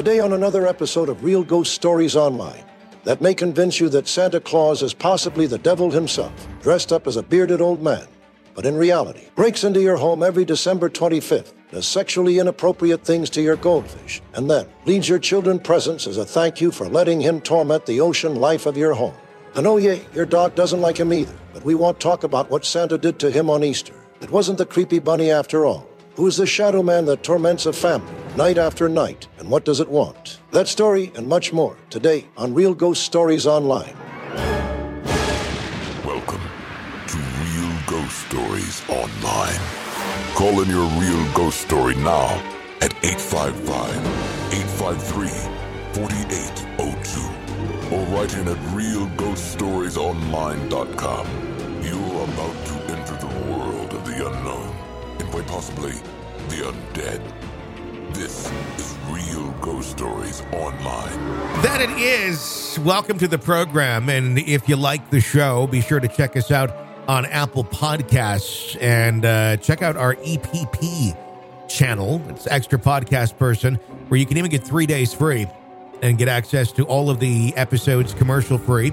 Today, on another episode of Real Ghost Stories Online, that may convince you that Santa Claus is possibly the devil himself, dressed up as a bearded old man, but in reality, breaks into your home every December 25th, does sexually inappropriate things to your goldfish, and then leaves your children presents as a thank you for letting him torment the ocean life of your home. And oh, yeah, your dog doesn't like him either, but we won't talk about what Santa did to him on Easter. It wasn't the creepy bunny after all. Who is the shadow man that torments a family night after night, and what does it want? That story and much more today on Real Ghost Stories Online. Welcome to Real Ghost Stories Online. Call in your real ghost story now at 855 853 4802 or write in at realghoststoriesonline.com. You're about to enter the world of the unknown and quite possibly the undead. This is Real Ghost Stories Online. That it is. Welcome to the program. And if you like the show, be sure to check us out on Apple Podcasts and uh, check out our EPP channel. It's Extra Podcast Person, where you can even get three days free and get access to all of the episodes commercial free,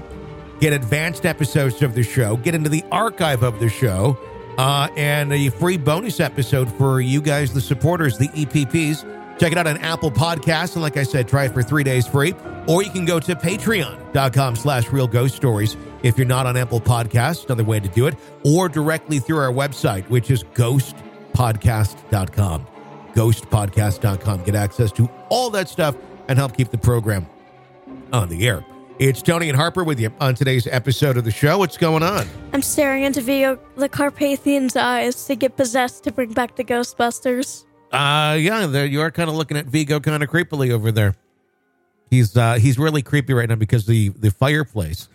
get advanced episodes of the show, get into the archive of the show, uh, and a free bonus episode for you guys, the supporters, the EPPs. Check it out on Apple Podcasts. And like I said, try it for three days free. Or you can go to patreon.com slash real ghost stories if you're not on Apple Podcasts, another way to do it, or directly through our website, which is ghostpodcast.com. Ghostpodcast.com. Get access to all that stuff and help keep the program on the air. It's Tony and Harper with you on today's episode of the show. What's going on? I'm staring into Vigo the Carpathian's eyes to get possessed to bring back the Ghostbusters. Uh yeah, there you are kind of looking at Vigo kind of creepily over there. He's uh he's really creepy right now because the the fireplace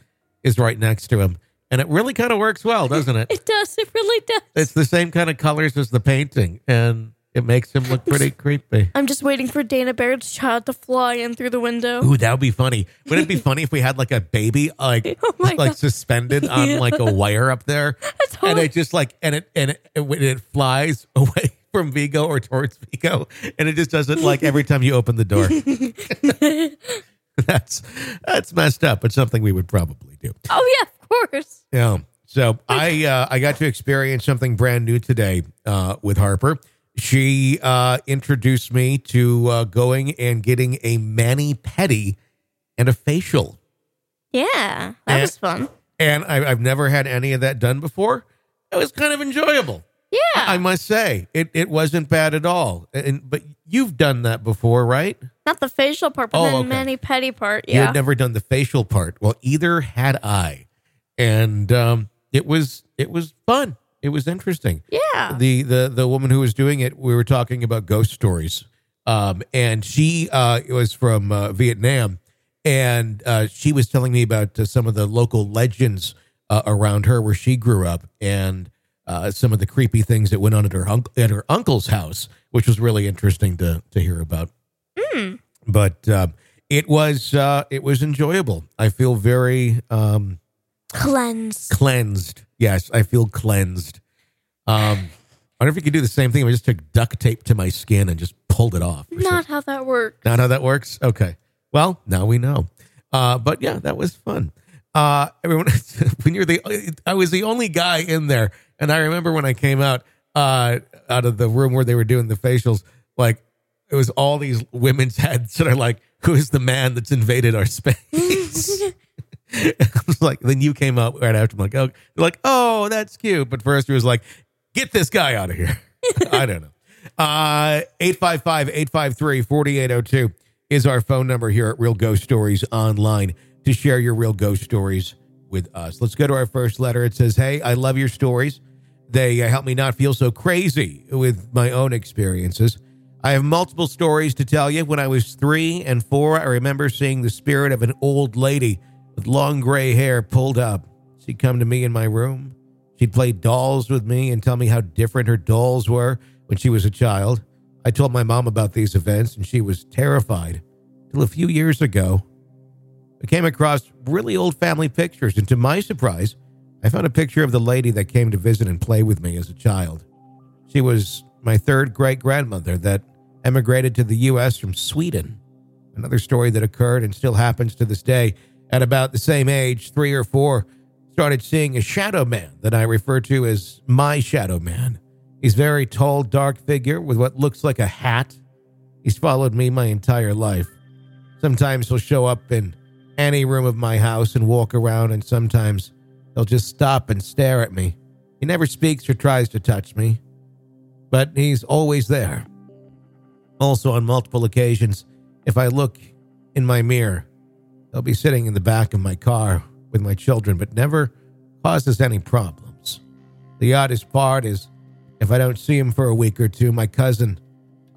is right next to him. And it really kind of works well, doesn't it? It does. It really does. It's the same kind of colors as the painting and it makes him look pretty creepy. I'm just waiting for Dana Barrett's child to fly in through the window. Ooh, that would be funny. Wouldn't it be funny if we had like a baby like Oh my like God. suspended on Yeah. like a wire up there, That's and it just like and it and it, when it flies away from Vigo or towards Vigo, and it just does it like every time you open the door. that's that's messed up, but something we would probably do. Oh yeah, of course. Yeah. So I uh, I got to experience something brand new today uh, with Harper. She uh, introduced me to uh, going and getting a mani pedi and a facial, Yeah, that And- was fun. and I, I've never had any of that done before. It was kind of enjoyable, Yeah, I must say. It it wasn't bad at all. And but you've done that before, right? not the facial part, but Oh, the okay. mani petty part. Yeah, you had never done the facial part. Well, either had I, and um, it was it was fun. It was interesting. yeah. the the the woman who was doing it we were talking about ghost stories um and she uh was from uh, vietnam and uh she was telling me about uh, some of the local legends uh, around her where she grew up and uh some of the creepy things that went on at her uncle at her uncle's house which was really interesting to to hear about but um it was uh it was enjoyable i feel very um Cleanse. cleansed. Yes, I feel cleansed. Um, I wonder if you could do the same thing. I just took duct tape to my skin and just pulled it off. Not how that works. not how that works. Okay. Well, now we know. Uh, but yeah, that was fun. Uh, everyone, when you're the, I was the only guy in there, and I remember when I came out, uh, out of the room where they were doing the facials, like it was all these women's heads that are like, "Who is the man that's invaded our space?" Like, then you came up right after. I'm like, oh, like, oh, that's cute. But first, he was like, get this guy out of here. I don't know. Uh, 855 853 4802 is our phone number here at Real Ghost Stories Online to share your real ghost stories with us. Let's go to our first letter. It says, Hey, I love your stories. They uh, help me not feel so crazy with my own experiences. I have multiple stories to tell you. When I was three and four, I remember seeing the spirit of an old lady with long gray hair pulled up. She'd come to me in my room. She'd play dolls with me and tell me how different her dolls were when she was a child. I told my mom about these events and she was terrified. Till a few years ago, I came across really old family pictures, and to my surprise, I found a picture of the lady that came to visit and play with me as a child. She was my third great grandmother that emigrated to the U.S. from Sweden. Another story that occurred and still happens to this day at about the same age, three or four, started seeing a shadow man that I refer to as my shadow man. He's very tall, dark figure with what looks like a hat. He's followed me my entire life. Sometimes he'll show up in any room of my house and walk around, and sometimes he'll just stop and stare at me. He never speaks or tries to touch me, but he's always there. Also, on multiple occasions, if I look in my mirror, he'll be sitting in the back of my car with my children, but never causes any problems. The oddest part is if I don't see him for a week or two, my cousin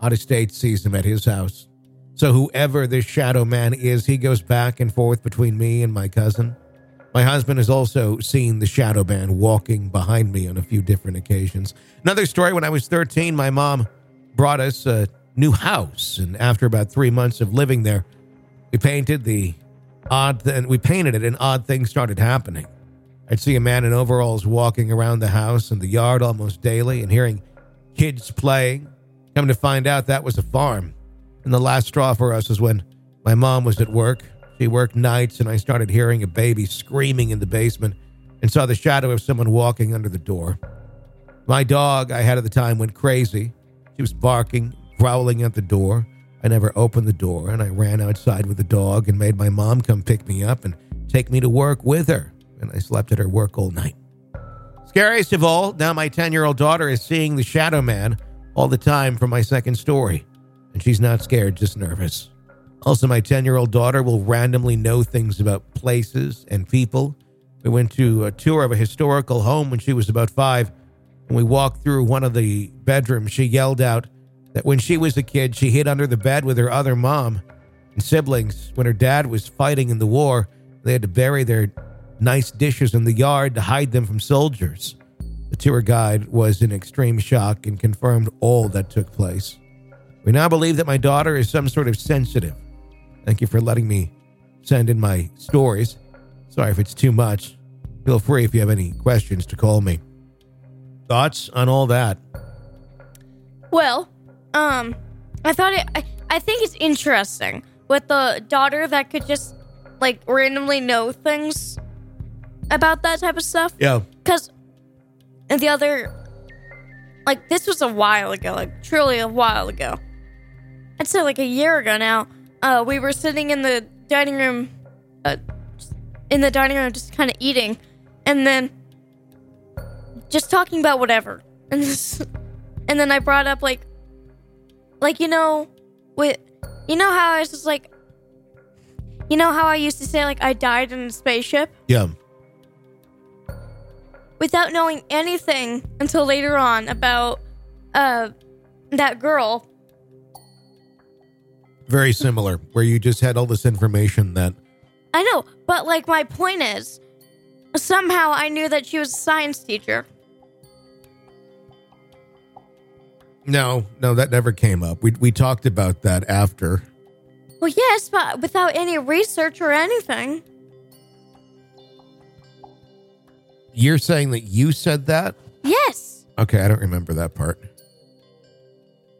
out of state sees him at his house. So whoever this shadow man is, he goes back and forth between me and my cousin. My husband has also seen the shadow man walking behind me on a few different occasions. Another story when I was 13, my mom brought us a new house, and after about three months of living there, we painted the odd th- we painted it, and odd things started happening. I'd see a man in overalls walking around the house and the yard almost daily, and hearing kids playing. Come to find out, that was a farm. And the last straw for us was when my mom was at work. She worked nights, and I started hearing a baby screaming in the basement and saw the shadow of someone walking under the door. My dog I had at the time went crazy. She was barking, growling at the door. I never opened the door, and I ran outside with the dog and made my mom come pick me up and take me to work with her. And I slept at her work all night. Scariest of all, now my 10 year old daughter is seeing the shadow man all the time from my second story. And she's not scared, just nervous. Also, my 10 year old daughter will randomly know things about places and people. We went to a tour of a historical home when she was about five. When we walked through one of the bedrooms, she yelled out that when she was a kid, she hid under the bed with her other mom and siblings. When her dad was fighting in the war, they had to bury their nice dishes in the yard to hide them from soldiers. The tour guide was in extreme shock and confirmed all that took place. We now believe that my daughter is some sort of sensitive. Thank you for letting me send in my stories. Sorry if it's too much. Feel free if you have any questions to call me. Thoughts on all that? Well, um, I thought it. I, I think it's interesting with the daughter that could just like randomly know things about that type of stuff. Yeah. Because the other, like, this was a while ago, like, truly a while ago. I'd say like a year ago now. Uh, we were sitting in the dining room, uh, in the dining room, just kind of eating, and then just talking about whatever. And this, and then I brought up like, like you know, with, you know how I was just like, you know how I used to say like I died in a spaceship Yeah. without knowing anything until later on about uh that girl. Very similar, where you just had all this information that I know, but like my point is, somehow I knew that she was a science teacher. No, no, that never came up. We we talked about that after. Well, yes, but without any research or anything. You're saying that you said that? Yes. Okay, I don't remember that part.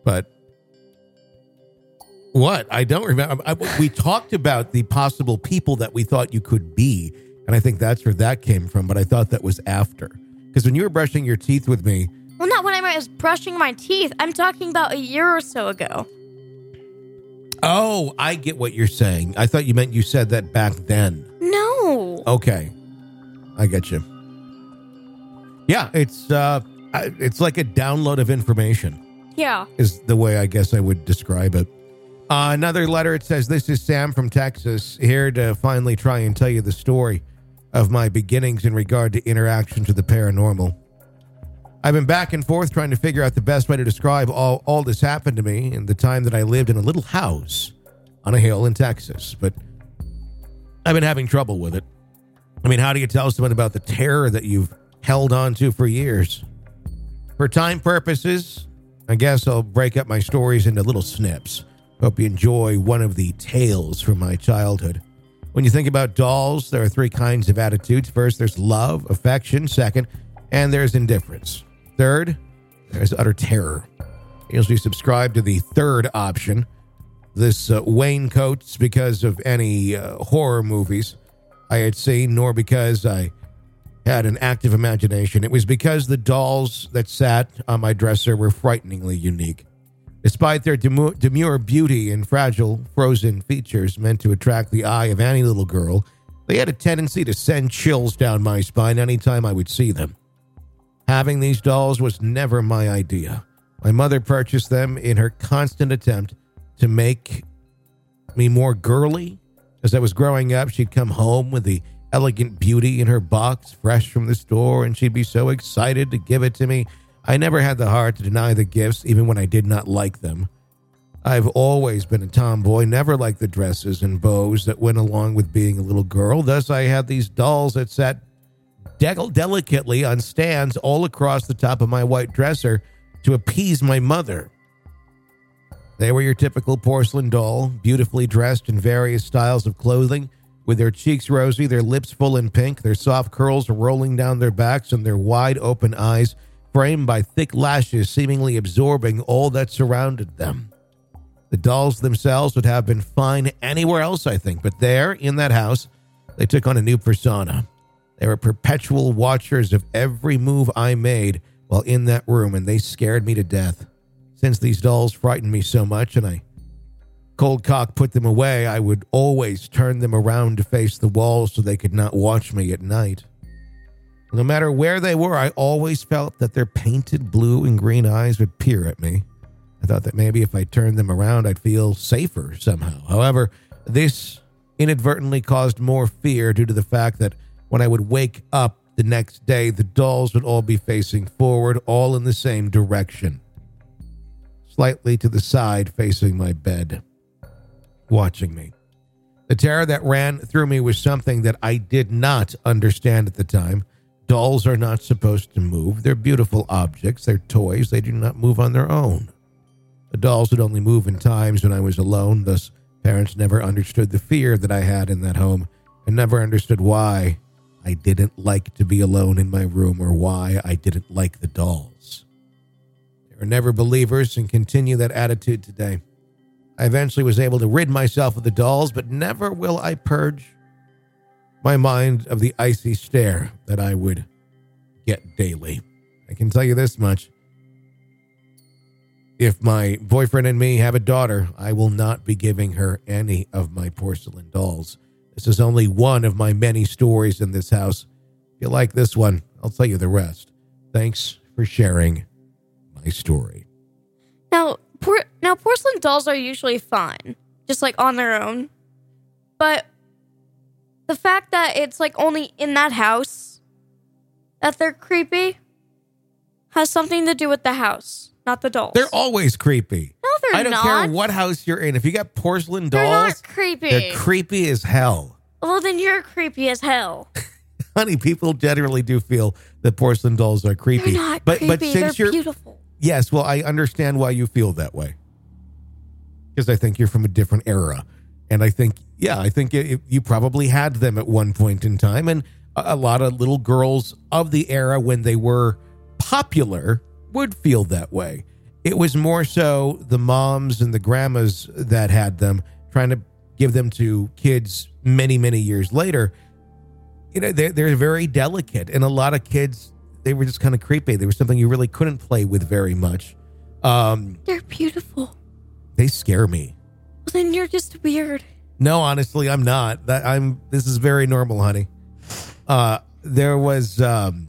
But what? I don't remember. I, we talked about the possible people that we thought you could be, and I think that's where that came from. But I thought that was after, because when you were brushing your teeth with me, Well, not when I was brushing my teeth. I'm talking about a year or so ago. oh, I get what you're saying. I thought you meant you said that back then. No. Okay, I get you. Yeah, it's uh, it's like a download of information. Yeah. is the way I guess I would describe it. Uh, another letter, it says, This is Sam from Texas, here to finally try and tell you the story of my beginnings in regard to interactions with the paranormal. I've been back and forth trying to figure out the best way to describe all, all this happened to me in the time that I lived in a little house on a hill in Texas, but I've been having trouble with it. I mean, how do you tell someone about the terror that you've held on to for years? For time purposes, I guess I'll break up my stories into little snips. Hope you enjoy one of the tales from my childhood. When you think about dolls, there are three kinds of attitudes. First, there's love, affection. Second, and there's indifference. Third, there's utter terror. As we subscribe to the third option. this uh, Wayne Coates because of any uh, horror movies I had seen, nor because I had an active imagination. It was because the dolls that sat on my dresser were frighteningly unique. Despite their demure beauty and fragile, frozen features meant to attract the eye of any little girl, they had a tendency to send chills down my spine anytime I would see them. Having these dolls was never my idea. My mother purchased them in her constant attempt to make me more girly. As I was growing up, she'd come home with the elegant beauty in her box, fresh from the store, and she'd be so excited to give it to me. I never had the heart to deny the gifts, even when I did not like them. I've always been a tomboy, never liked the dresses and bows that went along with being a little girl. Thus, I had these dolls that sat de- delicately on stands all across the top of my white dresser to appease my mother. They were your typical porcelain doll, beautifully dressed in various styles of clothing, with their cheeks rosy, their lips full and pink, their soft curls rolling down their backs, and their wide open eyes framed by thick lashes seemingly absorbing all that surrounded them. The dolls themselves would have been fine anywhere else, I think, but there, in that house, they took on a new persona. They were perpetual watchers of every move I made while in that room, and they scared me to death. Since these dolls frightened me so much and I cold cock put them away, I would always turn them around to face the wall so they could not watch me at night. No matter where they were, I always felt that their painted blue and green eyes would peer at me. I thought that maybe if I turned them around, I'd feel safer somehow. However, this inadvertently caused more fear due to the fact that when I would wake up the next day, the dolls would all be facing forward, all in the same direction slightly to the side facing my bed, watching me. The terror that ran through me was something that I did not understand at the time. Dolls are not supposed to move. They're beautiful objects, they're toys, they do not move on their own. The dolls would only move in times when I was alone, thus, parents never understood the fear that I had in that home and never understood why I didn't like to be alone in my room or why I didn't like the dolls They were never believers and continue that attitude today. I eventually was able to rid myself of the dolls, but never will I purge my mind of the icy stare that I would get daily. I can tell you this much. If my boyfriend and me have a daughter, I will not be giving her any of my porcelain dolls. This is only one of my many stories in this house. If you like this one, I'll tell you the rest. Thanks for sharing my story. Now, por- now porcelain dolls are usually fine, just like on their own. But the fact that it's like only in that house that they're creepy has something to do with the house, not the dolls. They're always creepy. They're I don't not. care what house you're in. If you got porcelain They're dolls, not creepy. they're creepy as hell. well, then you're creepy as hell. Honey, people generally do feel that porcelain dolls are creepy. They're not but creepy. but since they're you're beautiful. yes, well, I understand why you feel that way because I think you're from a different era, and I think yeah, I think it, you probably had them at one point in time, and a, a lot of little girls of the era when they were popular would feel that way. It was more so the moms and the grandmas that had them trying to give them to kids many many years later. You know they're, they're very delicate and a lot of kids they were just kind of creepy. They were something you really couldn't play with very much. Um They're beautiful. they scare me. Well, then you're just weird. no honestly i'm not. That i'm this is very normal honey. Uh there was um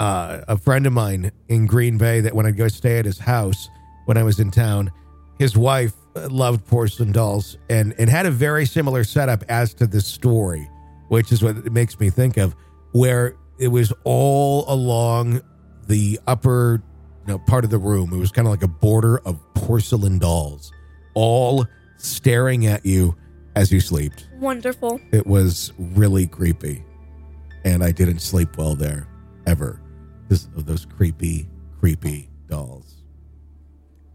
uh a friend of mine in green bay that when i'd go stay at his house when i was in town his wife uh, loved porcelain dolls and and had a very similar setup as to this story which is what it makes me think of where it was all along the upper you know, part of the room. It was kind of like a border of porcelain dolls all staring at you as you slept. Wonderful. it was really creepy and i didn't sleep well there ever because of those creepy creepy dolls.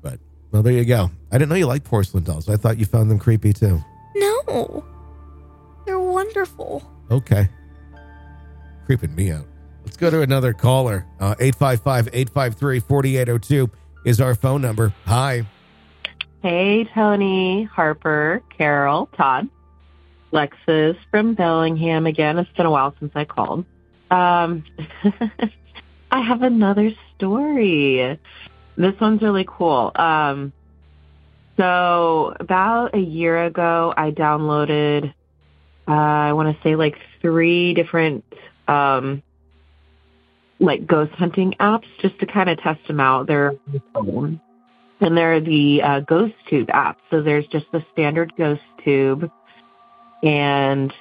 But well there you go. I didn't know you liked porcelain dolls. I thought you found them creepy too. No. They're wonderful. okay. Creeping me out. Let's go to another caller. Uh 855-853-4802 is our phone number. Hi. Hey, Tony, Harper, Carol, Todd, Lexus from Bellingham again. It's been a while since I called. Um, I have another story. This one's really cool. Um, so about a year ago, I downloaded, uh, I want to say like three different, um, like ghost hunting apps just to kind of test them out. They're. And they're the uh, Ghost Tube app. So there's just the standard Ghost Tube and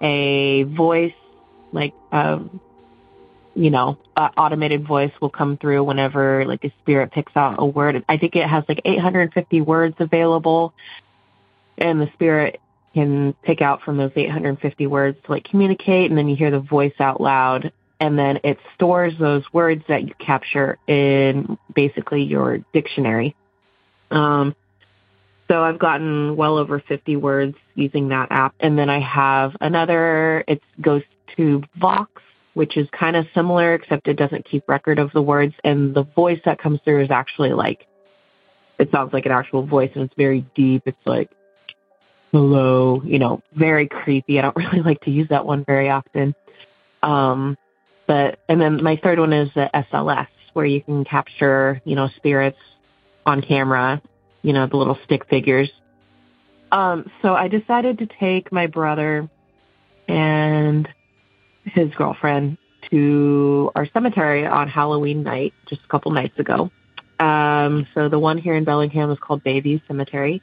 a voice, like, um, you know, uh, automated voice will come through whenever like a spirit picks out a word. I think it has like 850 words available, and the spirit can pick out from those 850 words to like communicate, and then you hear the voice out loud, and then it stores those words that you capture in basically your dictionary. Um, so I've gotten well over 50 words using that app. And then I have another, it goes to Vox, which is kind of similar, except it doesn't keep record of the words. And the voice that comes through is actually like, it sounds like an actual voice and it's very deep. It's like, hello, you know, very creepy. I don't really like to use that one very often. Um, but, and then my third one is the SLS, where you can capture, you know, spirits on camera, you know, the little stick figures. Um, so I decided to take my brother and his girlfriend to our cemetery on Halloween night, just a couple nights ago. Um, so the one here in Bellingham is called Bayview Cemetery.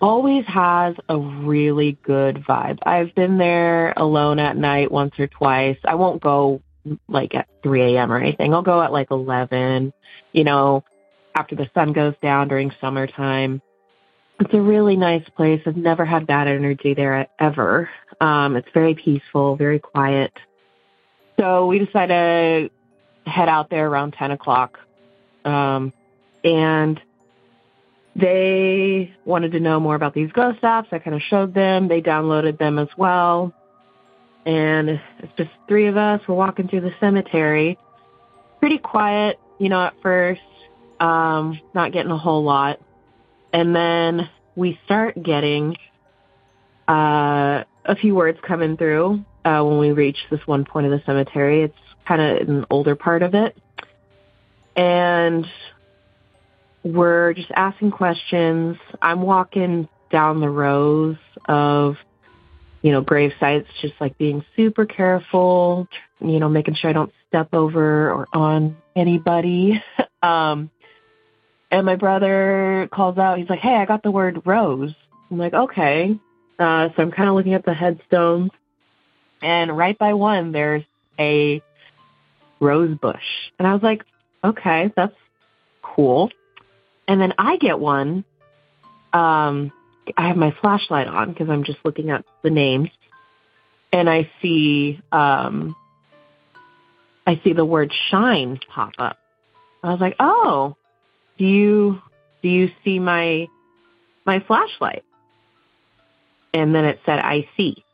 Always has a really good vibe. I've been there alone at night once or twice. I won't go like at 3 a.m. or anything. I'll go at like 11, you know, after the sun goes down during summertime. It's a really nice place. I've never had bad energy there ever. Um, it's very peaceful, very quiet. So we decided to head out there around 10 o'clock. Um, and they wanted to know more about these ghost apps. I kind of showed them. They downloaded them as well. And it's just three of us. We're walking through the cemetery. Pretty quiet, you know, at first. Um, not getting a whole lot. And then we start getting uh, a few words coming through uh, when we reach this one point of the cemetery. It's kind of an older part of it. And we're just asking questions. I'm walking down the rows of, you know, grave sites, just like being super careful, you know, making sure I don't step over or on anybody. um, and my brother calls out, he's like, Hey, I got the word rose. I'm like, okay. Uh, so I'm kind of looking at the headstones and right by one, there's a rose bush. And I was like, okay, that's cool. And then I get one. Um, I have my flashlight on because I'm just looking at the names and I see, um, I see the word shine pop up. I was like, oh, do you do you see my my flashlight? And then it said I see.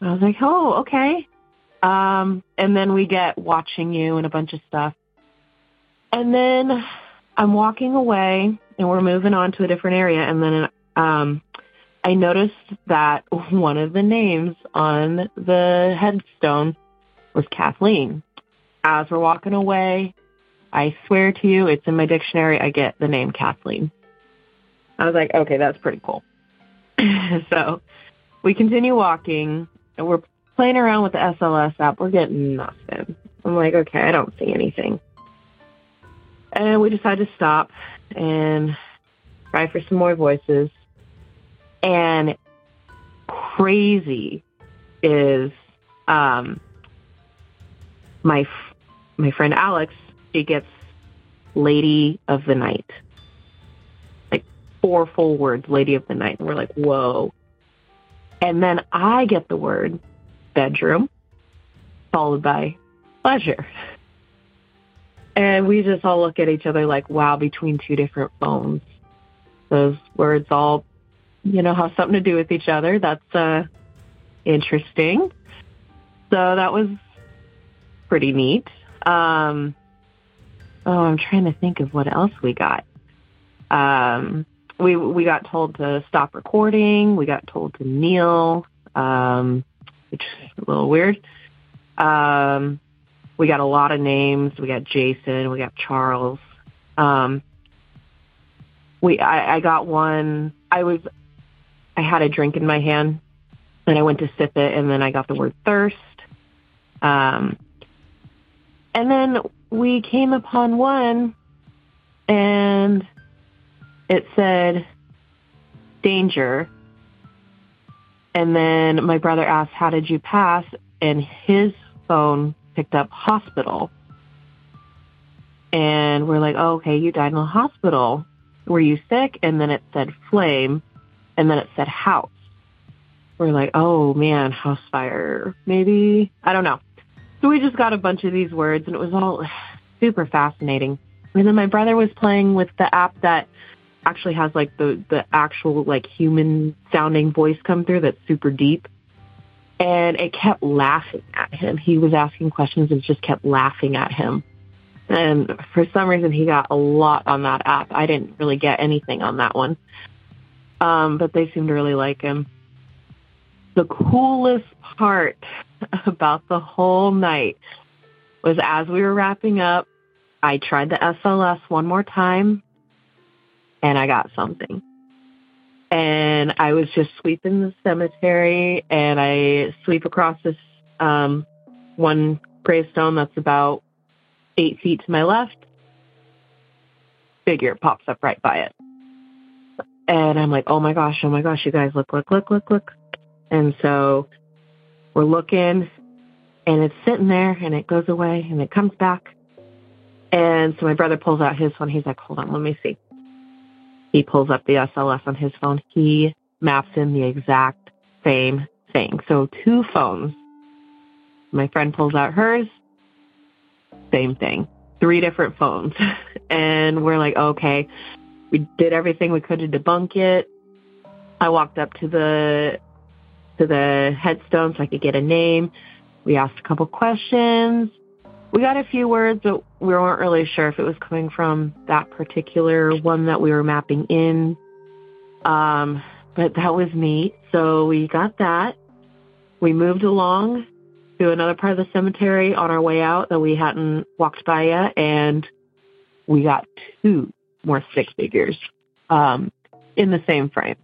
I was like, oh, okay. Um, and then we get watching you and a bunch of stuff. And then I'm walking away and we're moving on to a different area. And then um, I noticed that one of the names on the headstone was Kathleen. As we're walking away, I swear to you, it's in my dictionary. I get the name Kathleen. I was like, okay, that's pretty cool. so we continue walking and we're playing around with the SLS app. We're getting nothing. I'm like, okay, I don't see anything. And we decide to stop and try for some more voices. And crazy is um, my my friend Alex she gets Lady of the Night. Like four full words, Lady of the Night. And we're like, whoa. And then I get the word bedroom, followed by pleasure. And we just all look at each other like, wow, between two different phones. Those words all, you know, have something to do with each other. That's uh, interesting. So that was pretty neat. Um, oh, I'm trying to think of what else we got. Um, we we got told to stop recording. We got told to kneel, um, which is a little weird. Um, we got a lot of names. We got Jason. We got Charles. Um, we I, I got one. I was I had a drink in my hand, and I went to sip it, and then I got the word thirst. Um, and then we came upon one, and it said danger. And then my brother asked, How did you pass? And his phone picked up hospital. And we're like, oh, okay, you died in a hospital. Were you sick? And then it said flame. And then it said house. We're like, oh man, house fire. Maybe. I don't know. So we just got a bunch of these words and it was all super fascinating. And then my brother was playing with the app that actually has like the, the actual like human sounding voice come through that's super deep. And it kept laughing at him. He was asking questions and just kept laughing at him. And for some reason, he got a lot on that app. I didn't really get anything on that one. Um, but they seemed to really like him. The coolest part about the whole night was as we were wrapping up, I tried the SLS one more time and I got something. And I was just sweeping the cemetery and I sweep across this um, one gravestone that's about eight feet to my left. Figure pops up right by it. And I'm like, oh my gosh, oh my gosh, you guys look, look, look, look, look. And so we're looking and it's sitting there and it goes away and it comes back. And so my brother pulls out his phone. He's like, hold on, let me see. He pulls up the SLS on his phone. He maps in the exact same thing. So two phones. My friend pulls out hers. Same thing. Three different phones. and we're like, okay, we did everything we could to debunk it. I walked up to the to the headstone so I could get a name. We asked a couple questions. We got a few words, but we weren't really sure if it was coming from that particular one that we were mapping in. Um, but that was neat. So we got that. We moved along to another part of the cemetery on our way out that we hadn't walked by yet, and we got two more stick figures um, in the same frame.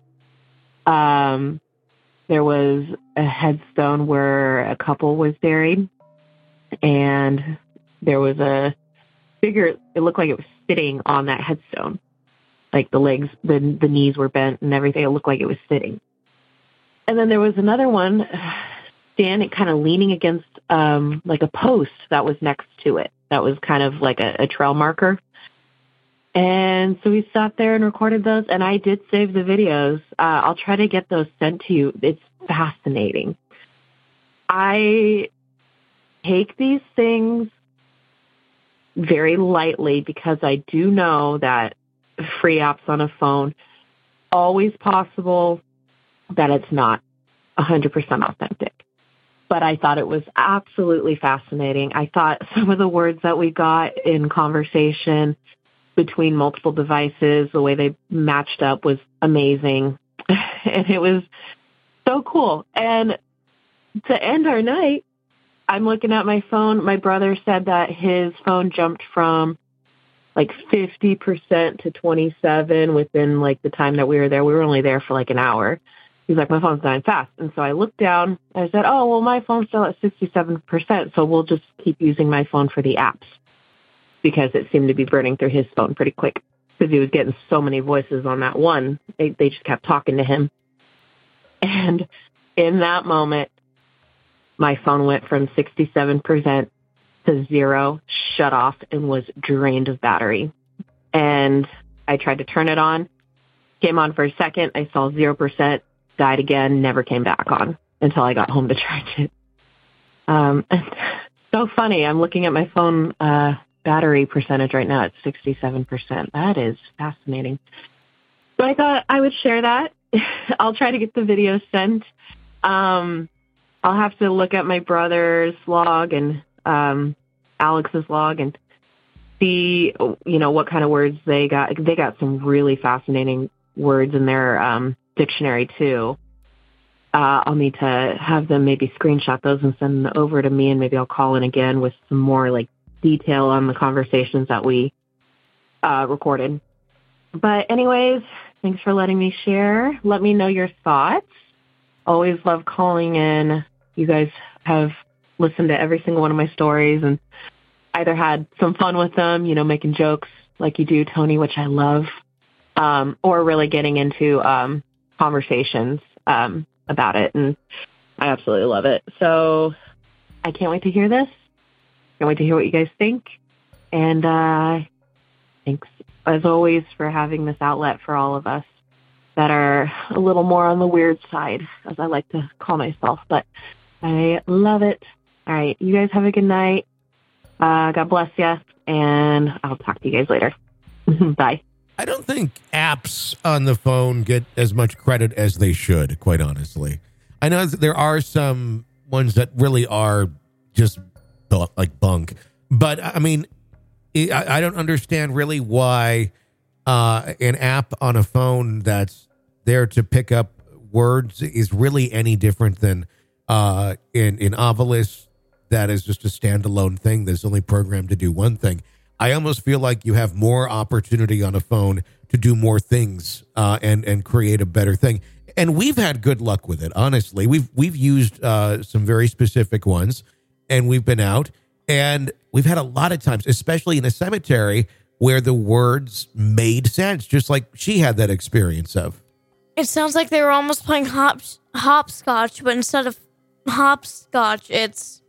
Um, there was a headstone where a couple was buried, and there was a figure. It looked like it was sitting on that headstone, like the legs, the the knees were bent and everything. It looked like it was sitting. And then there was another one standing, kind of leaning against um, like a post that was next to it. That was kind of like a, a trail marker. And so we sat there and recorded those, and I did save the videos. Uh, I'll try to get those sent to you. It's fascinating. I take these things very lightly because I do know that free apps on a phone always possible that it's not 100% authentic. But I thought it was absolutely fascinating. I thought some of the words that we got in conversation between multiple devices, the way they matched up was amazing. and it was so cool. And to end our night, I'm looking at my phone. My brother said that his phone jumped from like 50% to 27 within like the time that we were there. We were only there for like an hour. He's like, my phone's dying fast. And so I looked down I said, oh, well, my phone's still at 67%. So we'll just keep using my phone for the apps because it seemed to be burning through his phone pretty quick because he was getting so many voices on that one. They, they just kept talking to him. And in that moment, my phone went from 67% to zero, shut off, and was drained of battery. And I tried to turn it on, came on for a second. I saw 0%, died again, never came back on until I got home to charge it. Um, so funny. I'm looking at my phone uh, battery percentage right now at 67%. That is fascinating. So I thought I would share that. I'll try to get the video sent. Um, I'll have to look at my brother's log and um, Alex's log and see, you know, what kind of words they got. They got some really fascinating words in their um, dictionary too. Uh, I'll need to have them maybe screenshot those and send them over to me, and maybe I'll call in again with some more like detail on the conversations that we uh, recorded. But anyways, thanks for letting me share. Let me know your thoughts. Always love calling in. You guys have listened to every single one of my stories and either had some fun with them, you know, making jokes like you do, Tony, which I love, um, or really getting into um, conversations um, about it. And I absolutely love it. So I can't wait to hear this. Can't wait to hear what you guys think. And uh, thanks, as always, for having this outlet for all of us that are a little more on the weird side, as I like to call myself. But I love it. All right. You guys have a good night. Uh, God bless you. And I'll talk to you guys later. Bye. I don't think apps on the phone get as much credit as they should, quite honestly. I know there are some ones that really are just like bunk, but I mean, I, I don't understand really why uh, an app on a phone that's there to pick up words is really any different than uh, in in Ovilus that is just a standalone thing that's only programmed to do one thing. I almost feel like you have more opportunity on a phone to do more things uh, and and create a better thing. And we've had good luck with it. Honestly, we've we've used uh, some very specific ones, and we've been out, and we've had a lot of times, especially in a cemetery, where the words made sense, just like she had that experience of. It sounds like they were almost playing hop hopscotch, but instead of hopscotch, it's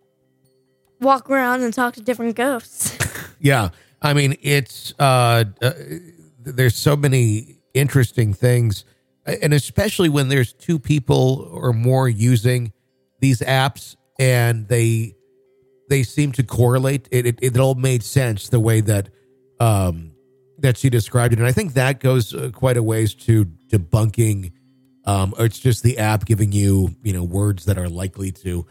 walk around and talk to different ghosts. Yeah, I mean it's uh, uh there's so many interesting things, and especially when there's two people or more using these apps, and they they seem to correlate. It it, it all made sense the way that um that she described it, and I think that goes uh, quite a ways to debunking. Um, or it's just the app giving you you know words that are likely to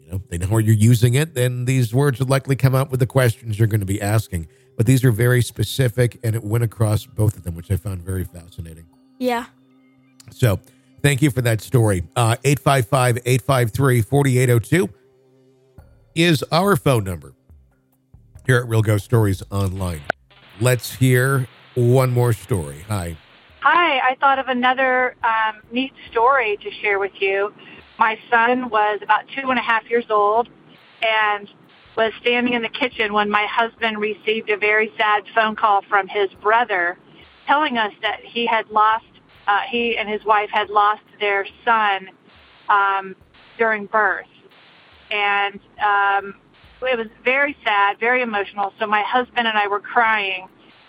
you know, they know where you're using it, then these words would likely come out with the questions you're going to be asking. But these are very specific, and it went across both of them, which I found very fascinating. yeah. So, thank you for that story. Uh, 855 853 4802 is our phone number here at Real Ghost Stories Online. Let's hear one more story. Hi. Hi, I thought of another um, neat story to share with you. My son was about two and a half years old and was standing in the kitchen when my husband received a very sad phone call from his brother telling us that he had lost, uh, he and his wife had lost their son um, during birth. And um, it was very sad, very emotional. So my husband and I were crying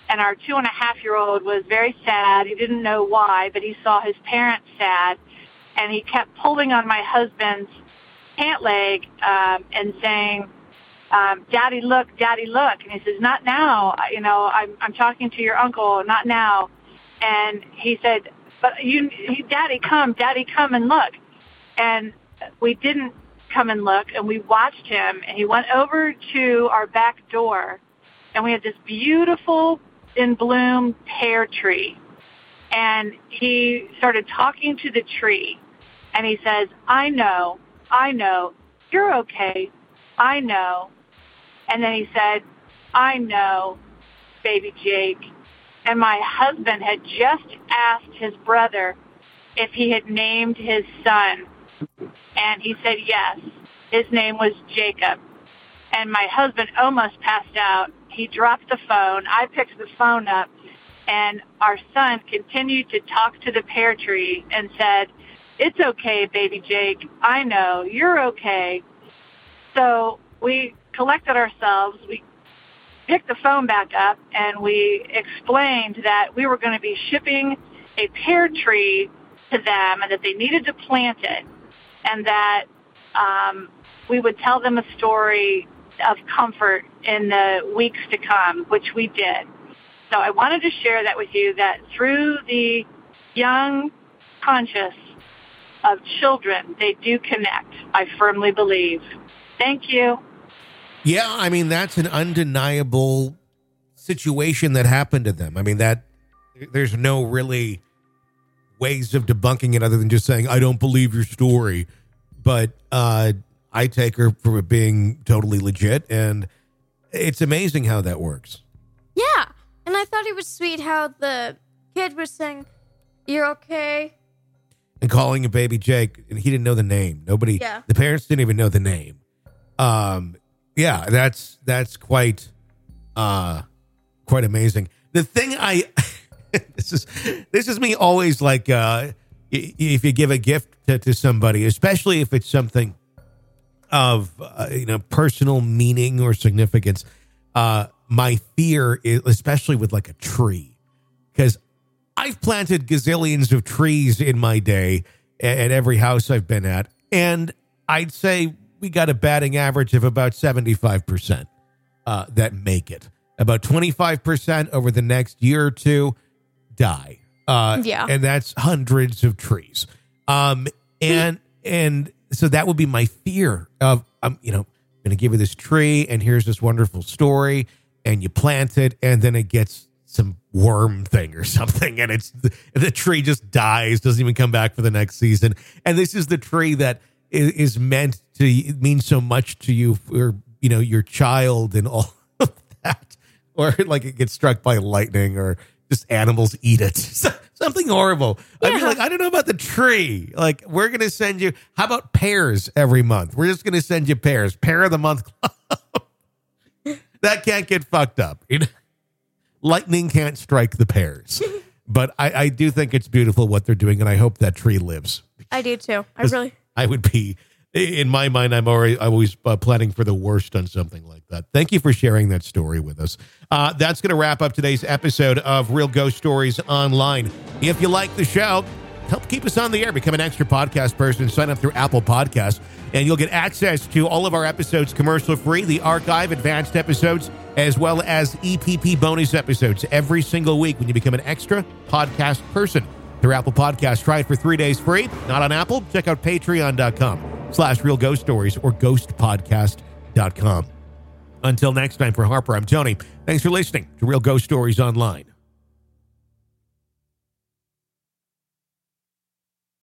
and our two and a half year old was very sad. He didn't know why, but he saw his parents sad, and he kept pulling on my husband's pant leg um, and saying, um, "Daddy, look, Daddy, look!" And he says, "Not now. You know, I'm I'm talking to your uncle. Not now." And he said, "But you, Daddy, come, Daddy, come and look." And we didn't come and look, and we watched him, and he went over to our back door, and we had this beautiful in bloom pear tree. And he started talking to the tree and he says, I know, I know, you're okay. I know. And then he said, I know, baby Jake. And my husband had just asked his brother if he had named his son. And he said yes. His name was Jacob. And my husband almost passed out. He dropped the phone. I picked the phone up and our son continued to talk to the pear tree and said, it's okay, baby Jake. I know. You're okay. So we collected ourselves. We picked the phone back up and we explained that we were going to be shipping a pear tree to them and that they needed to plant it and that um, we would tell them a story of comfort in the weeks to come, which we did. So I wanted to share that with you that through the young conscious of children, they do connect. I firmly believe. Thank you. Yeah, I mean that's an undeniable situation that happened to them. I mean that there's no really ways of debunking it other than just saying I don't believe your story. But uh, I take her for being totally legit, and it's amazing how that works. Yeah. And I thought it was sweet how the kid was saying, You're okay. and calling a baby Jake, and he didn't know the name. Nobody, Yeah. the parents didn't even know the name. Um, yeah, that's that's quite, uh, quite amazing. The thing I, this is this is me always like, uh, if you give a gift to, to somebody, especially if it's something of uh, you know personal meaning or significance. Uh, my fear is especially with like a tree because I've planted gazillions of trees in my day at every house I've been at, and I'd say we got a batting average of about seventy five percent uh, that make it. About twenty five percent over the next year or two die. Uh, Yeah. and that's hundreds of trees. Um, and and so that would be my fear of um, you know, going to give you this tree, and here's this wonderful story, and you plant it, and then it gets some worm thing or something, and it's the, the tree just dies, doesn't even come back for the next season, and this is the tree that is, is meant to mean so much to you for you know your child and all of that, or like it gets struck by lightning, or just animals eat it. Something horrible. I mean, Yeah. like, I don't know about the tree. Like, we're going to send you, how about pears every month? We're just going to send you pears. Pear of the month club. that can't get fucked up. You know? Lightning can't strike the pears. but I, I do think it's beautiful what they're doing, and I hope that tree lives. I do too. I really. I would be, in my mind, I'm already I'm always uh, planning for the worst on something like that. Thank you for sharing that story with us. Uh, that's going to wrap up today's episode of Real Ghost Stories Online. If you like the show, help keep us on the air. Become an extra podcast person. Sign up through Apple Podcasts, and you'll get access to all of our episodes commercial free, the archive, advanced episodes, as well as EPP bonus episodes every single week when you become an extra podcast person through Apple Podcasts. Try it for three days free. Not on Apple? Check out patreon.com slash real ghost stories or ghostpodcast.com. Until next time, for Harper, I'm Tony. Thanks for listening to Real Ghost Stories Online.